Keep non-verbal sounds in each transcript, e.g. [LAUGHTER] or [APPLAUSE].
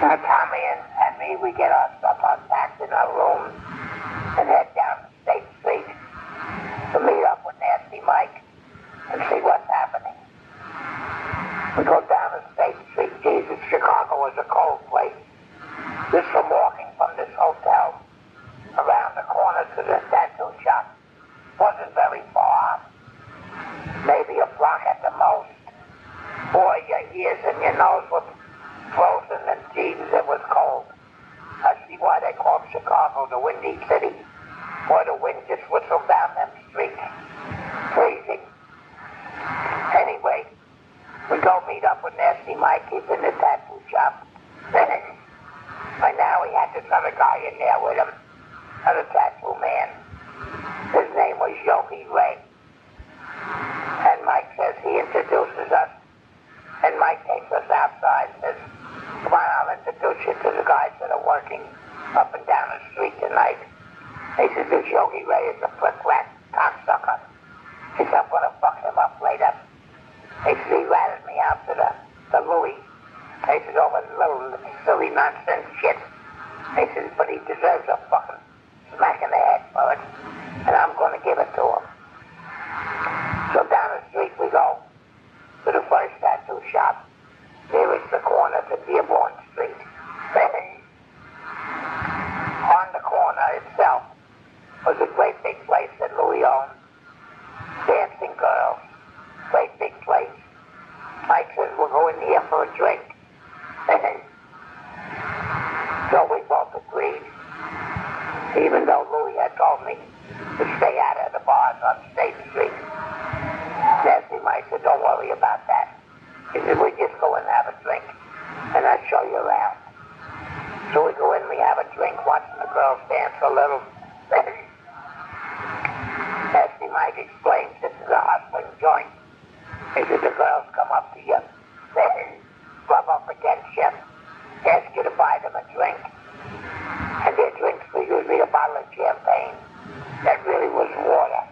Now Tommy and, and me, we get our stuff unpacked in our room and head down State Street to meet up with Nasty Mike and see what's happening. We go down to State Street. Jesus, Chicago was a cold place. Just from walking from this hotel around the corner to the tattoo shop wasn't very far. Maybe a block at the most. Boy, your ears and your nose were frozen and Jesus, it was cold. I see why they call Chicago the Windy City. Boy, the wind just whistled down them streets. Freezing. Anyway, we go meet up with Nasty Mike. He's in the tattoo shop. By now he had this other guy in there with him, another tattoo man. His name was Yogi Ray. And Mike says he introduces us. And Mike takes us outside and says, come on, I'll introduce you to the guys that are working up and down the street tonight. He says, this Yogi Ray is a prick rat cocksucker. He said, I'm going to fuck him up later. He said, he ratted me out to the, the Louis. He says, over little silly nonsense shit. He says, but he deserves a fucking smack in the head for it. And I'm going to give it to him. So down the street we go to the first tattoo shop. Nearest the corner to Dearborn Street. [LAUGHS] Itself. Was a great big place that Louis owned. Dancing girls. Great big place. Mike says we're going here for a drink. so we both agreed. Even though Louis had told me to stay out of the bars on State Street. Nasty Mike said, don't worry about that. He said, we just go and have a drink, and I'll show you around. So we go in, we have a drink, watching the girls dance a little. Nasty Mike explains this is a hustling joint. He said, the girls come up to you, rub up against you, ask you to buy them a drink. And their drinks were usually a bottle of champagne. That really was water.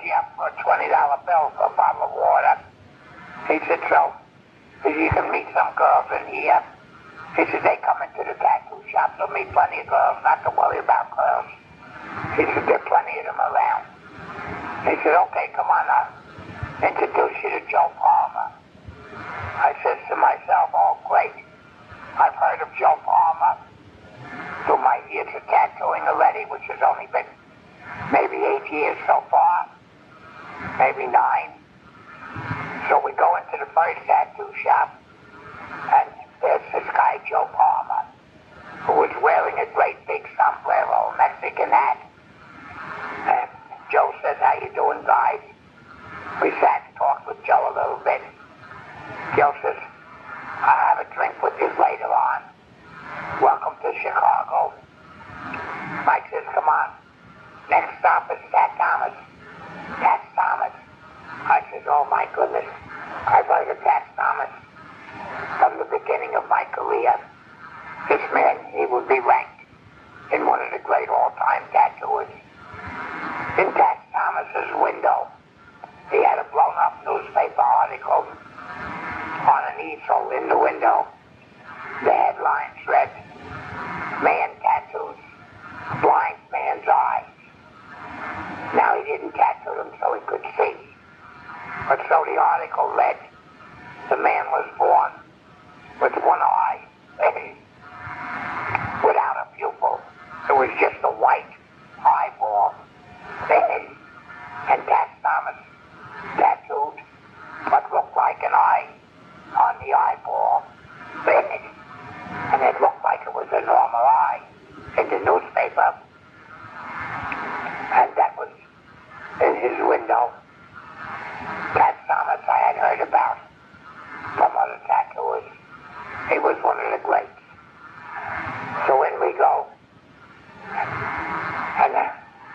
Hit you a $20 bill for a bottle of water. He said, so, you can meet some girls in here. He said, they come into the tattoo shop, so meet plenty of girls, not to worry about girls. He said, there are plenty of them around. He said, okay, come on up. Introduce you to Joe Palmer. I said to myself, oh, great. I've heard of Joe Palmer through my years of tattooing already, which has only been maybe eight years so far, maybe nine. So we go into the first tattoo shop, and there's this guy, Joe Palmer, who was wearing a great big sombrero Mexican hat. And Joe says, how you doing, guys? We sat and talked with Joe a little bit. Joe says, I'll have a drink with you later on. Welcome to Chicago. Mike says, come on. Next stop is. Cat Thomas. I said, oh my goodness. Heard of Cat Thomas from the beginning of my career. This man, he would be ranked in one of the great all-time tattooers. In Cat Thomas's window, he had a blown-up newspaper article on an easel in the window. The headline read, Man tattoos, blind man's eyes. Now he didn't tattoo them so he could see. But so the article read, the man was born with one eye, without a pupil. It was just a white eyeball. and Cat Thomas tattooed what looked like an eye on the eyeball. and it looked like it was a normal eye in the newspaper. And that was in his window. Cat Thomas I had heard about from other tattooers. He was one of the greats. So in we go. And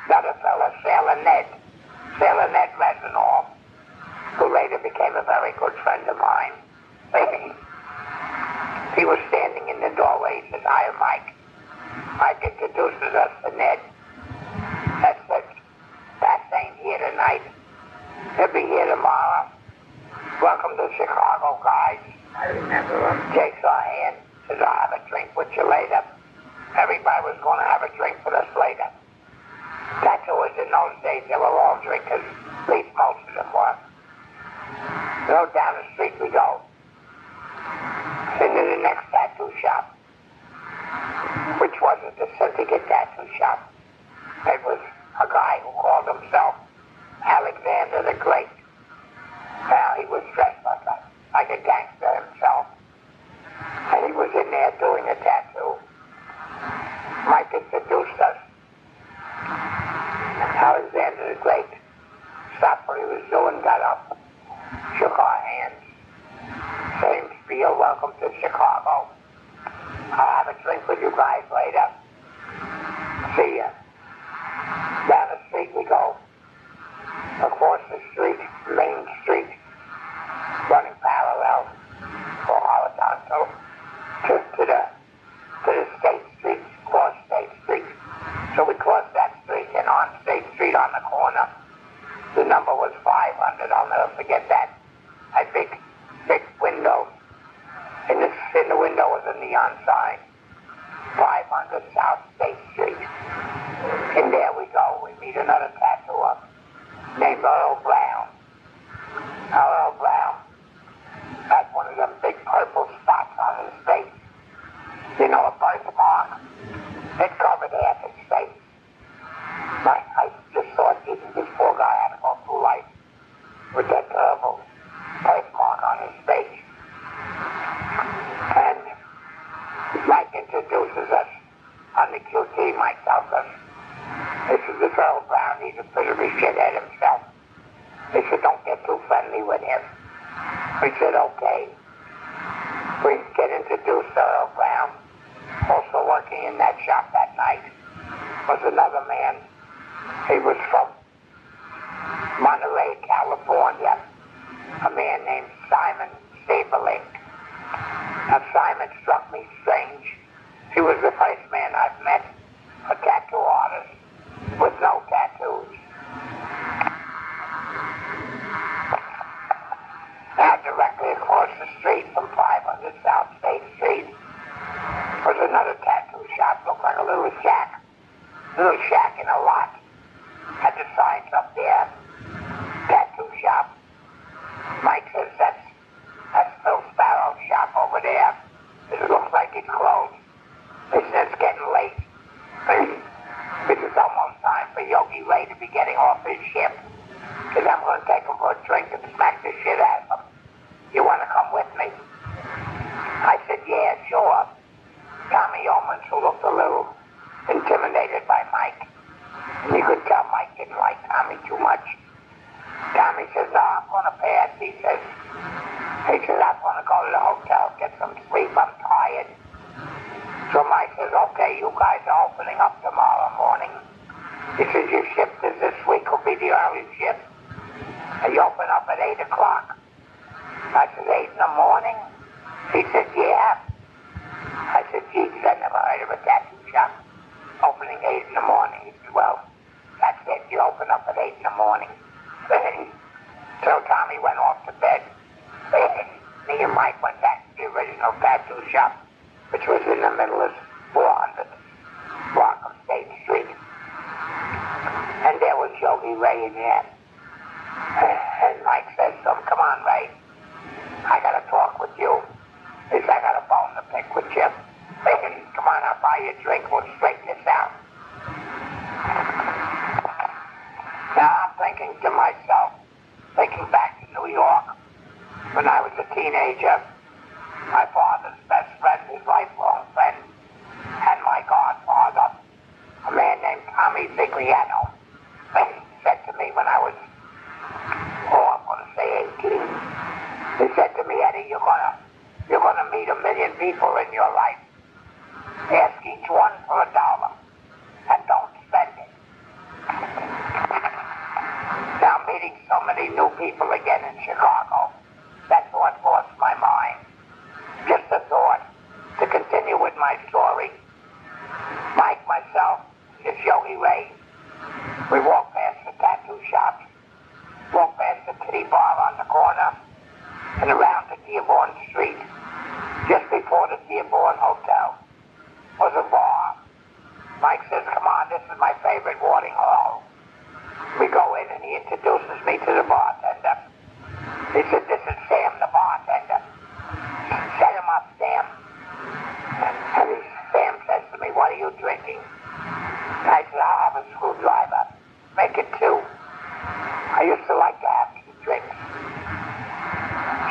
another fella, Sailor Ned, Sailor Ned Resinol, who later became a very good friend of mine. he was standing in the doorway. He says, Hi, Mike. Mike introduces us to Ned. That says, Pat ain't here tonight. He'll be here tomorrow. Welcome to Chicago, guys. I remember him. Shakes our hand, says, I'll have a drink with you later. Everybody was going to have a drink with us later. That's always in those days, they were all drinkers. At least most of them were. So down the street we go. Into the next tattoo shop, which wasn't the syndicate tattoo shop. It was a guy who called himself Alexander the Great. Now, he was dressed like a, like a gangster himself. And he was in there doing a tattoo. Mike introduced us. Alexander the Great stopped what he was doing, got up, shook our hands. Same spiel, welcome to Chicago. I'll have a drink with you guys later. See ya. Down the street we go. Across the street, Main Street, running parallel or horizontal to, to the to the State Street, cross State Street. So we crossed that street and on State Street on the corner. The number was 500. I'll never forget that. A big, big window. In the, in the window was a neon sign. 500 South State Street. And there we go. We meet another tattooer named Earl Brown. Now, Earl Brown had one of them big purple spots on his face. You know, a birthmark. It covered half his face. I, I just thought this, this poor guy had to go through life with that terrible birthmark on his face. And Mike introduces us on the QT. Mike tells us, this is this Earl Brown. He's a bit of a shithead himself. He said, don't get too friendly with him. We said, okay. We get introduced to Brown. Also working in that shop that night was another man. He was from Monterey, California. A man named Simon Saberling. Now, Simon struck me strange. He was the first man I've met, a tattoo artist with no tattoos. Now, directly across the street from 500 South State Street was another tattoo shop. Looked like a little shack. Little shack in a lot. Had the signs up there. Tattoo shop. Mike says that's, that's Phil Sparrow's shop over there. It looks like it's closed. He says it's getting late. This is almost time for Yogi Ray to be getting off his ship. Because I'm going to take him for a drink and smack the shit out of him. You want to come with me? I said, yeah, sure. Tommy Omens, who looked a little intimidated by Mike. And you could tell Mike didn't like Tommy too much. Tommy says, no, I'm going to pass. He says, he says, I'm going to go to the hotel, get some sleep. I'm tired. So Mike says, okay, you guys are opening up tomorrow morning. He says, your shift is this week will be the early shift. And you open up at 8 o'clock. I said, 8 in the morning? He said, yeah. I said, Jesus, I never heard of a tattoo shop opening 8 in the morning. He said, well, that's it. You open up at 8 in the morning. [LAUGHS] so Tommy went off to bed. Me and Mike went back to the original tattoo shop, which was in the middle of 400 block of State Street. And there was Yogi Ray in there. And Mike says to him, come on, Ray. I got to talk with you. He said, I got a bone to pick with you. [LAUGHS] Come on, I'll buy you a drink. We'll straighten this out. Now I'm thinking to myself, thinking back to New York, when I was a teenager, my father's best friend, his lifelong friend, and my godfather, a man named Tommy Vigliano, said to me when I was, oh, I'm going to say 18, he said to me, Eddie, you're going to you're going to meet a million people in your life. Ask each one for a dollar and don't spend it. Now, meeting so many new people again in Chicago, that thought crossed my mind. Just a thought to continue with my story. Mike, myself, this Yogi Ray, we walk past the tattoo shops, walk past the kitty bar on the corner, and around the Dearborn Street, just before the Dearborn Hotel, was a bar. Mike says, come on, this is my favorite watering hole. We go in and he introduces me to the bartender. He said, this is Sam, the bartender. Set him up, Sam. And Sam says to me, what are you drinking? I have a screwdriver. Make it two. I used to like to have two drinks.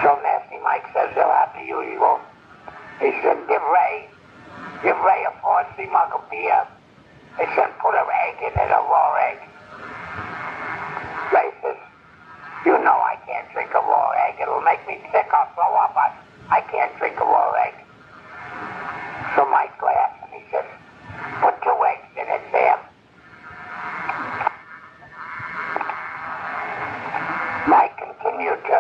So Nasty Mike says they'll have the usual. He said, give Ray, give Ray a four-C mug of beer. He said, put an egg in it, a raw egg. Ray says, you know I can't drink a raw egg. It'll make me sick. I'll throw up. I, I can't drink a raw egg. So Mike laughs and he says, put two eggs in it, Sam. Mike continued to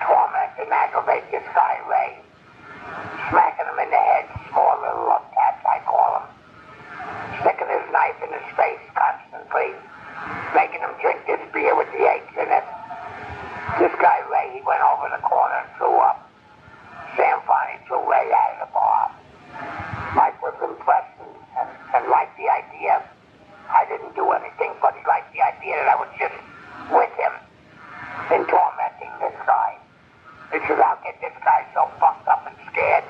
torment and aggravate this guy, Ray, smacking him in the head, small little love cats, I call him, sticking his knife in his face constantly, making him drink this beer with the eggs in it. This guy, Ray, he went over the corner and threw up. Sam finally threw Ray out of the bar. Mike was impressed and, and, and liked the idea. I didn't do anything, but he liked the idea that I was just with him in tormenting this guy. He I'll get this guy so fucked up and scared,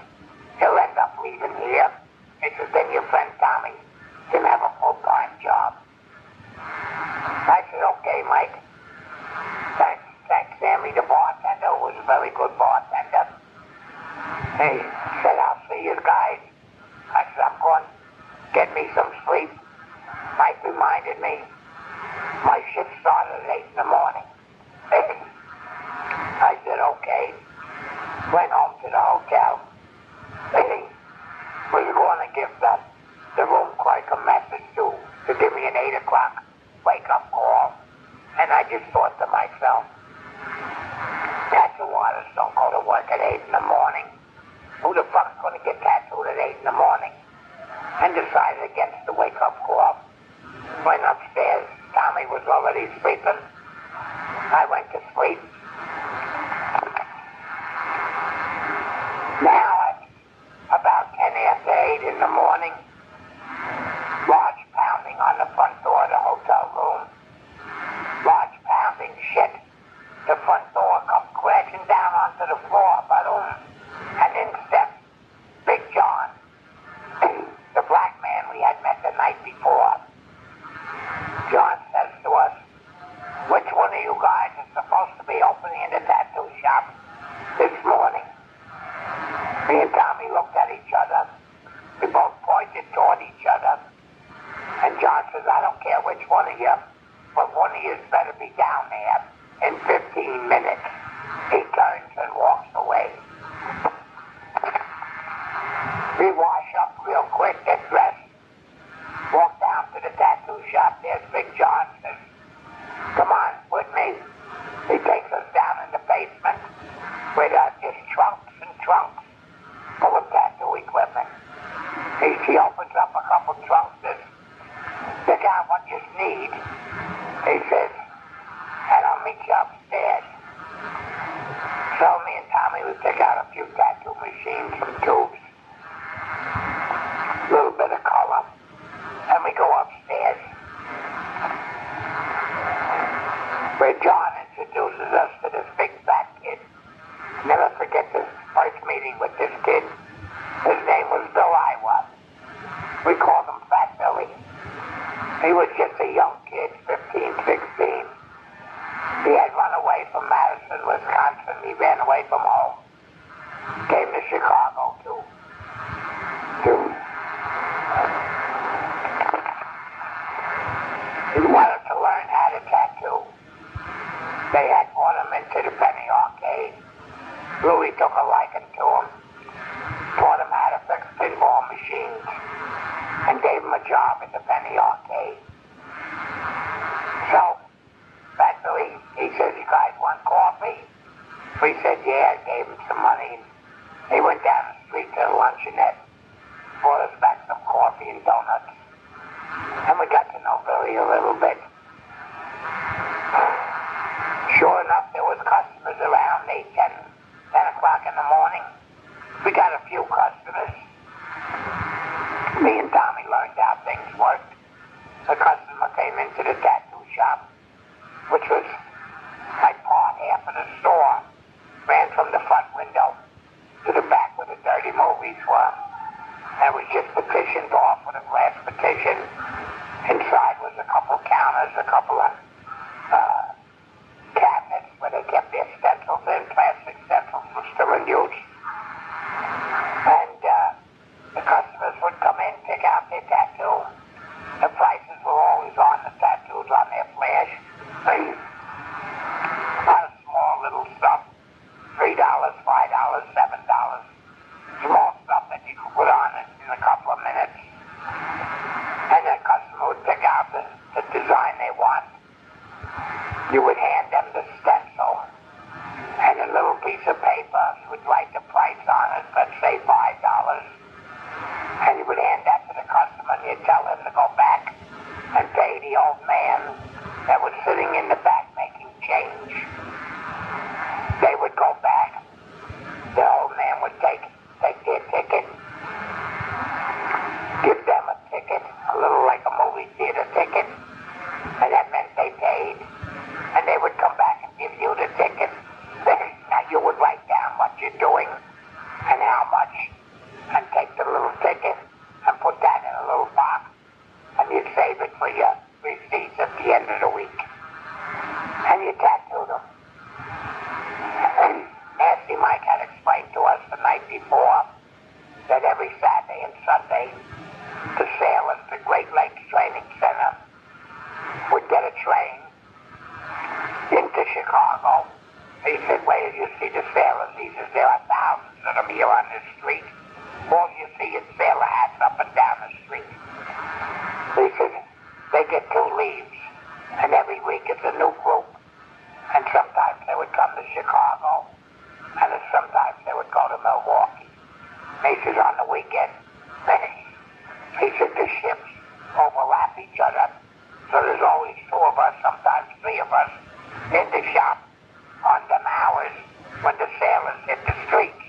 he'll end up leaving here. He says, then your friend Tommy can have a full-time job. I said, okay, Mike. Thanks, thanks, Sammy, the bartender, who was a very good bartender. He said, I'll see you guys. I said, I'm going get me some sleep. Mike reminded me my shift started at 8 in the morning. [LAUGHS] I said, okay. Went home to the hotel. He was going to give the, the room clerk a message to, to give me an 8 o'clock wake-up call. And I just thought to myself, tattoo artists don't go to work at 8 in the morning. Who the fuck's going to get tattooed at 8 in the morning? And decided against the wake-up call. Went upstairs. Tommy was already sleeping. I went to sleep. Now it's about 10 after 8 in the morning. Large pounding on the front door of the hotel room. Large pounding shit. The front door come crashing down onto the floor, but um, and in steps Big John, the black man we had met the night before. John says to us, which one of you guys is supposed to be opening the tattoo shop this morning? Me and Tommy looked at each other. We both pointed toward each other. And John says, I don't care which one but one of you better be down there in 15 minutes. He turns and walks away. We wash up real quick, get dressed, walk down to the tattoo shop. There's Big John. Says, Come on with me. He takes us down in the basement with uh, just trunks and trunks full of tattoo equipment. He, he opens up a couple trunks, says, pick out what you need. He says, and I'll meet you upstairs. So me and Tommy, we pick out a few tattoo machines, some tubes, He says, on the weekend, he said, the ships overlap each other. So there's always two of us, sometimes three of us, in the shop on them hours when the sailors hit the streets.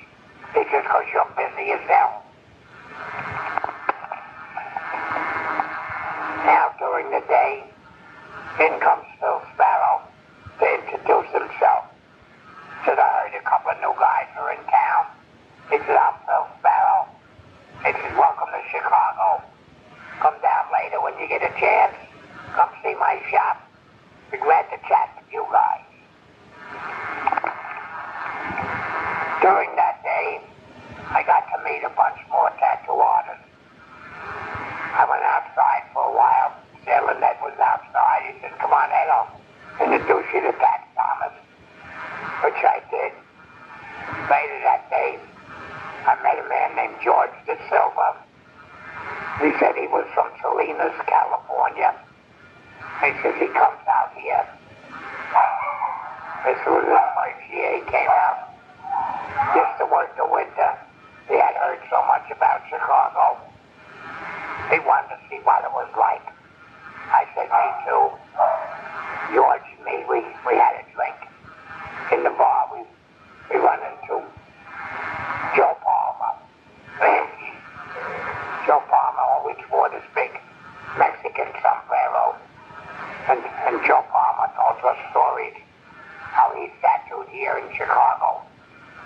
He says, because you're busy as hell. Now, during the day, in comes Phil Sparrow to introduce himself. Said, I heard a couple of new guys are in town. He said, I'm Phil Sparrow. He said, welcome to Chicago. Come down later when you get a chance. Come see my shop. Be glad to chat with you guys. During that day, I got to meet a bunch more tattoo artists. I went outside for a while. Sailor Ned was outside. He said, come on, Ed, I'll introduce you to Pat Thomas, which I did. Later that day, I met a man named George De Silva. He said he was from Salinas, California. He says he comes out here. This was the first year he came out just to work the winter. He had heard so much about Chicago. He wanted to see what it was like. I said, me too. George and me, we, we had a drink in the bar. We, we run into Joe Palmer. Joe Palmer always wore this big Mexican sombrero. And, and Joe Us stories how he tattooed here in Chicago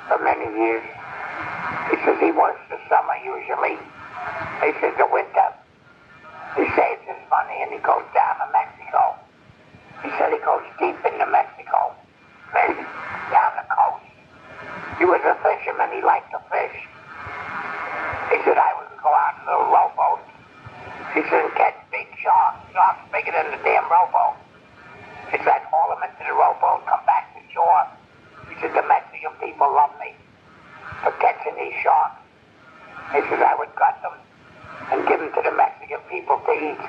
for many years. He says he works the summer usually. He says the winter he saves his money and he goes down to Mexico. He said he goes deep into Mexico, [LAUGHS] down the coast. He was a fisherman. He liked to fish. He said I would go out in the rowboats. He said catch big sharks, sharks bigger than the damn rowboat. I'd haul them into the rowboat, come back to shore. He said the Mexican people love me for catching these sharks. He said I would gut them and give them to the Mexican people to eat.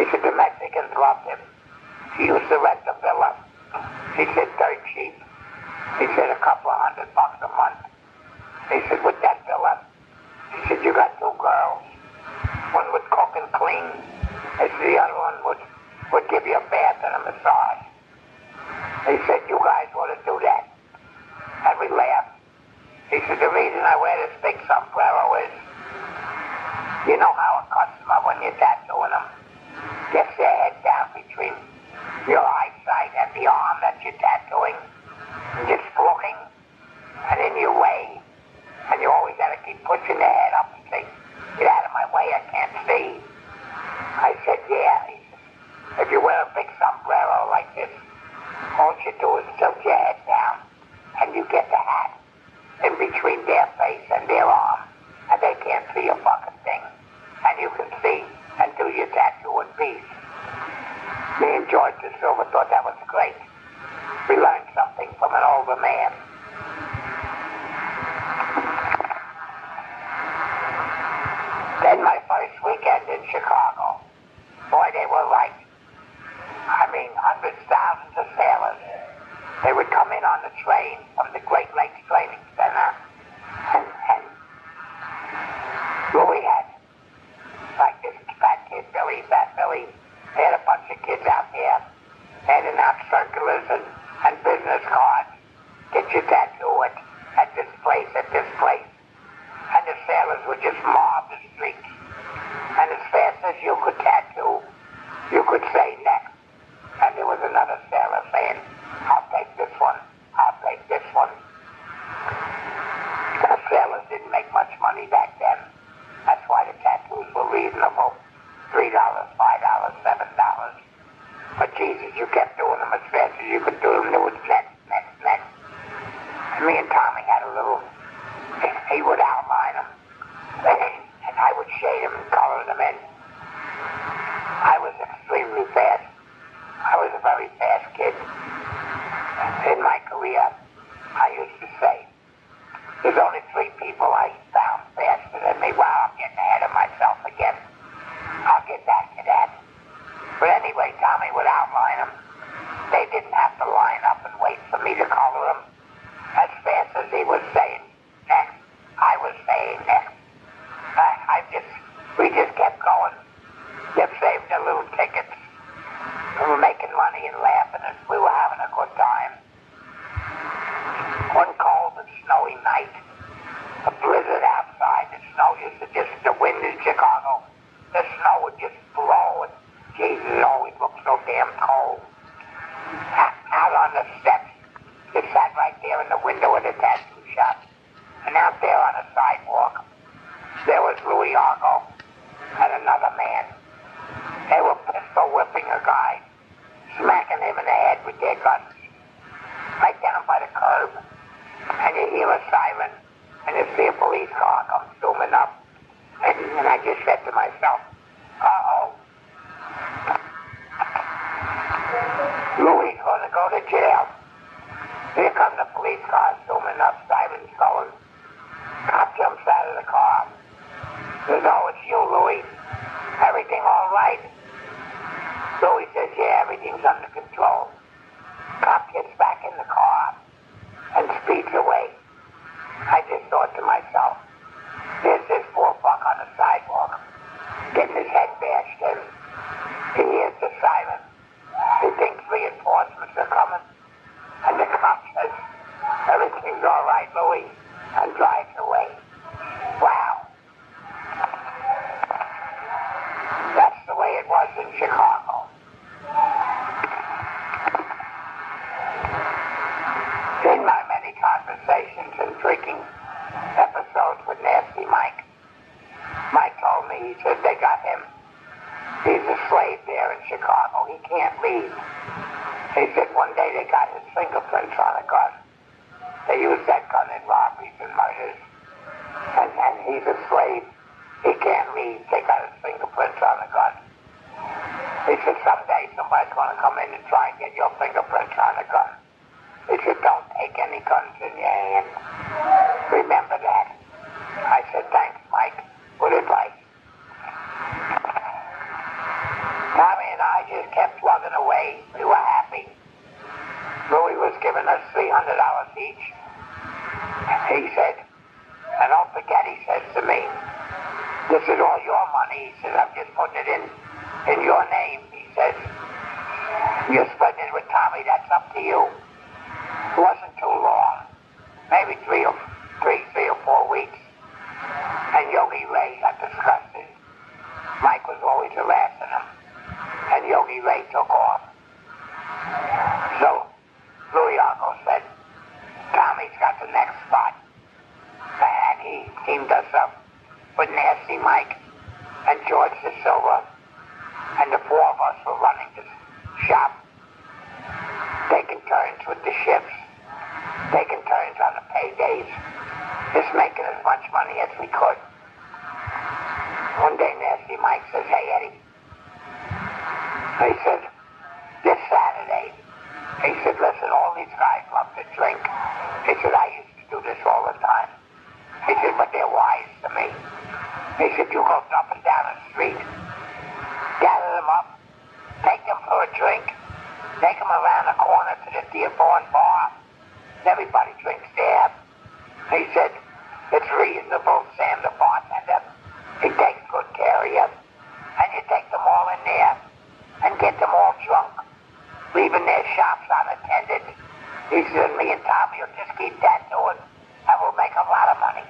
He said the Mexicans loved him. He used to rent the villa. He said dirt cheap. He said a couple of hundred bucks a month. He said with that villa, he said you got two girls. One would cook and clean. He said the other one would, give you a bath and a massage. He said you guys ought to do that. And we laughed. He said the reason I wear this big sombrero is you know how a customer, when you're tattooing them, gets their head down between your eyesight and the arm that you're tattooing, and just looking, and in your way, and you always got to keep pushing their head up and say, get out of my way, I can't see. I said, yeah. If you wear a big sombrero like this, all you do is tilt your head down, and you get the hat in between their face and their arm, and they can't see a fucking thing. And you can see and do your tattoo in peace. Me and George De Silva thought that was great. We learned something from an older man. Then my first weekend in Chicago. Boy, they were right. Hundreds, thousands of sailors. They would come in on the train. from the Great Lakes Training Center. And, and Louis had, like this fat kid, Billy, fat Billy, they had a bunch of kids out there handing out circulars and, and business cards. Get your tattoo at, at this place, at this place. And the sailors would just mob the streets. And as fast as you could tattoo, you could say next. And there was another sailor saying, I'll take this one, I'll take this one. The sailors didn't make much money back then. That's why the tattoos were reasonable. Three dollars, five dollars, seven dollars. But Jesus, you kept doing them as fast as you could do them. There was next, next, next. And me and Tommy had a little, he would outline them. And I would shade them and color them in. I was extremely fast. I was a very fast kid. In my career, I used to say, there's only three people I found faster than me. Wow, I'm getting ahead of myself again. I'll get back to that. But anyway, Tommy would outline them. They didn't have to line up and wait for me to color them. As fast as he was saying next, I was saying next. I, I just, we just kept going. Kept saving the little tickets. We were making money and laughing and we were having a good time. One cold and snowy night, a blizzard outside, the snow used to just, the wind in Chicago, the snow would just blow and Jesus, it always looked so damn cold. Out, out on the steps, just sat right there in the window of the tattoo shop. And out there on the sidewalk, there was Louis Argo and another man. They were pistol whipping a guy, smacking him in the head with their guns. Right down by the curb. And you hear a siren, and you see a police car come zooming up. And, and I just said to myself, uh-oh. Louis gonna go to jail. Here come the police car zooming up, sirens going. Cop jumps out of the car. Says, oh, it's you, Louis. Everything all right? Louis says, yeah, everything's under control. Cop gets back in the car and speeds away. I just thought to myself, there's this poor fuck on the sidewalk, getting his head bashed in. He hears the siren. He thinks reinforcements are coming. And the cop says, everything's all right, Louis, and drives away. Wow. That's the way it was in Chicago. In my many conversations and drinking episodes with Nasty Mike, Mike told me, he said they got him. He's a slave there in Chicago. He can't leave. They said one day they got his fingerprints on a gun. They used that gun in robberies and murders. And, and he's a slave. He can't leave. They got his fingerprints on a gun. He said someday somebody's going to come in and try and get your fingerprints on a gun. He said don't take any guns in your hand. Remember that. I said thanks, Mike. Good advice. Tommy and I just kept plugging away. We were happy. Louis was giving us $300 each. He said, and don't forget, he says to me, this is all your money. He says, I'm just putting it in, in your name. He says, you're splitting it with Tommy. That's up to you. It wasn't too long. Maybe three or three, three or four weeks. And Yogi Ray got disgusted. Mike was always harassing him. And Yogi Ray took off. So Louis Argo said, Tommy's got the next spot. And he teamed us up with Nasty Mike and George De Silva. And the four of us were running the shop, taking turns with the ships, taking turns on the paydays, just making as much money as we could. One day Nasty Mike says, hey Eddie, he said, this Saturday, he said, listen, all these guys love to drink. He said, I used to do this all the time. He said, but they're wise to me. He said, you go up and down the street, gather them up, take them for a drink, take them around the corner to the Dearborn Bar, Everybody drinks there. He said, it's reasonable, Sam the bartender. He takes good care of you. And you take them all in there and get them all drunk, leaving their shops unattended. He said, me and Tommy will just keep that going, and we'll make a lot of money.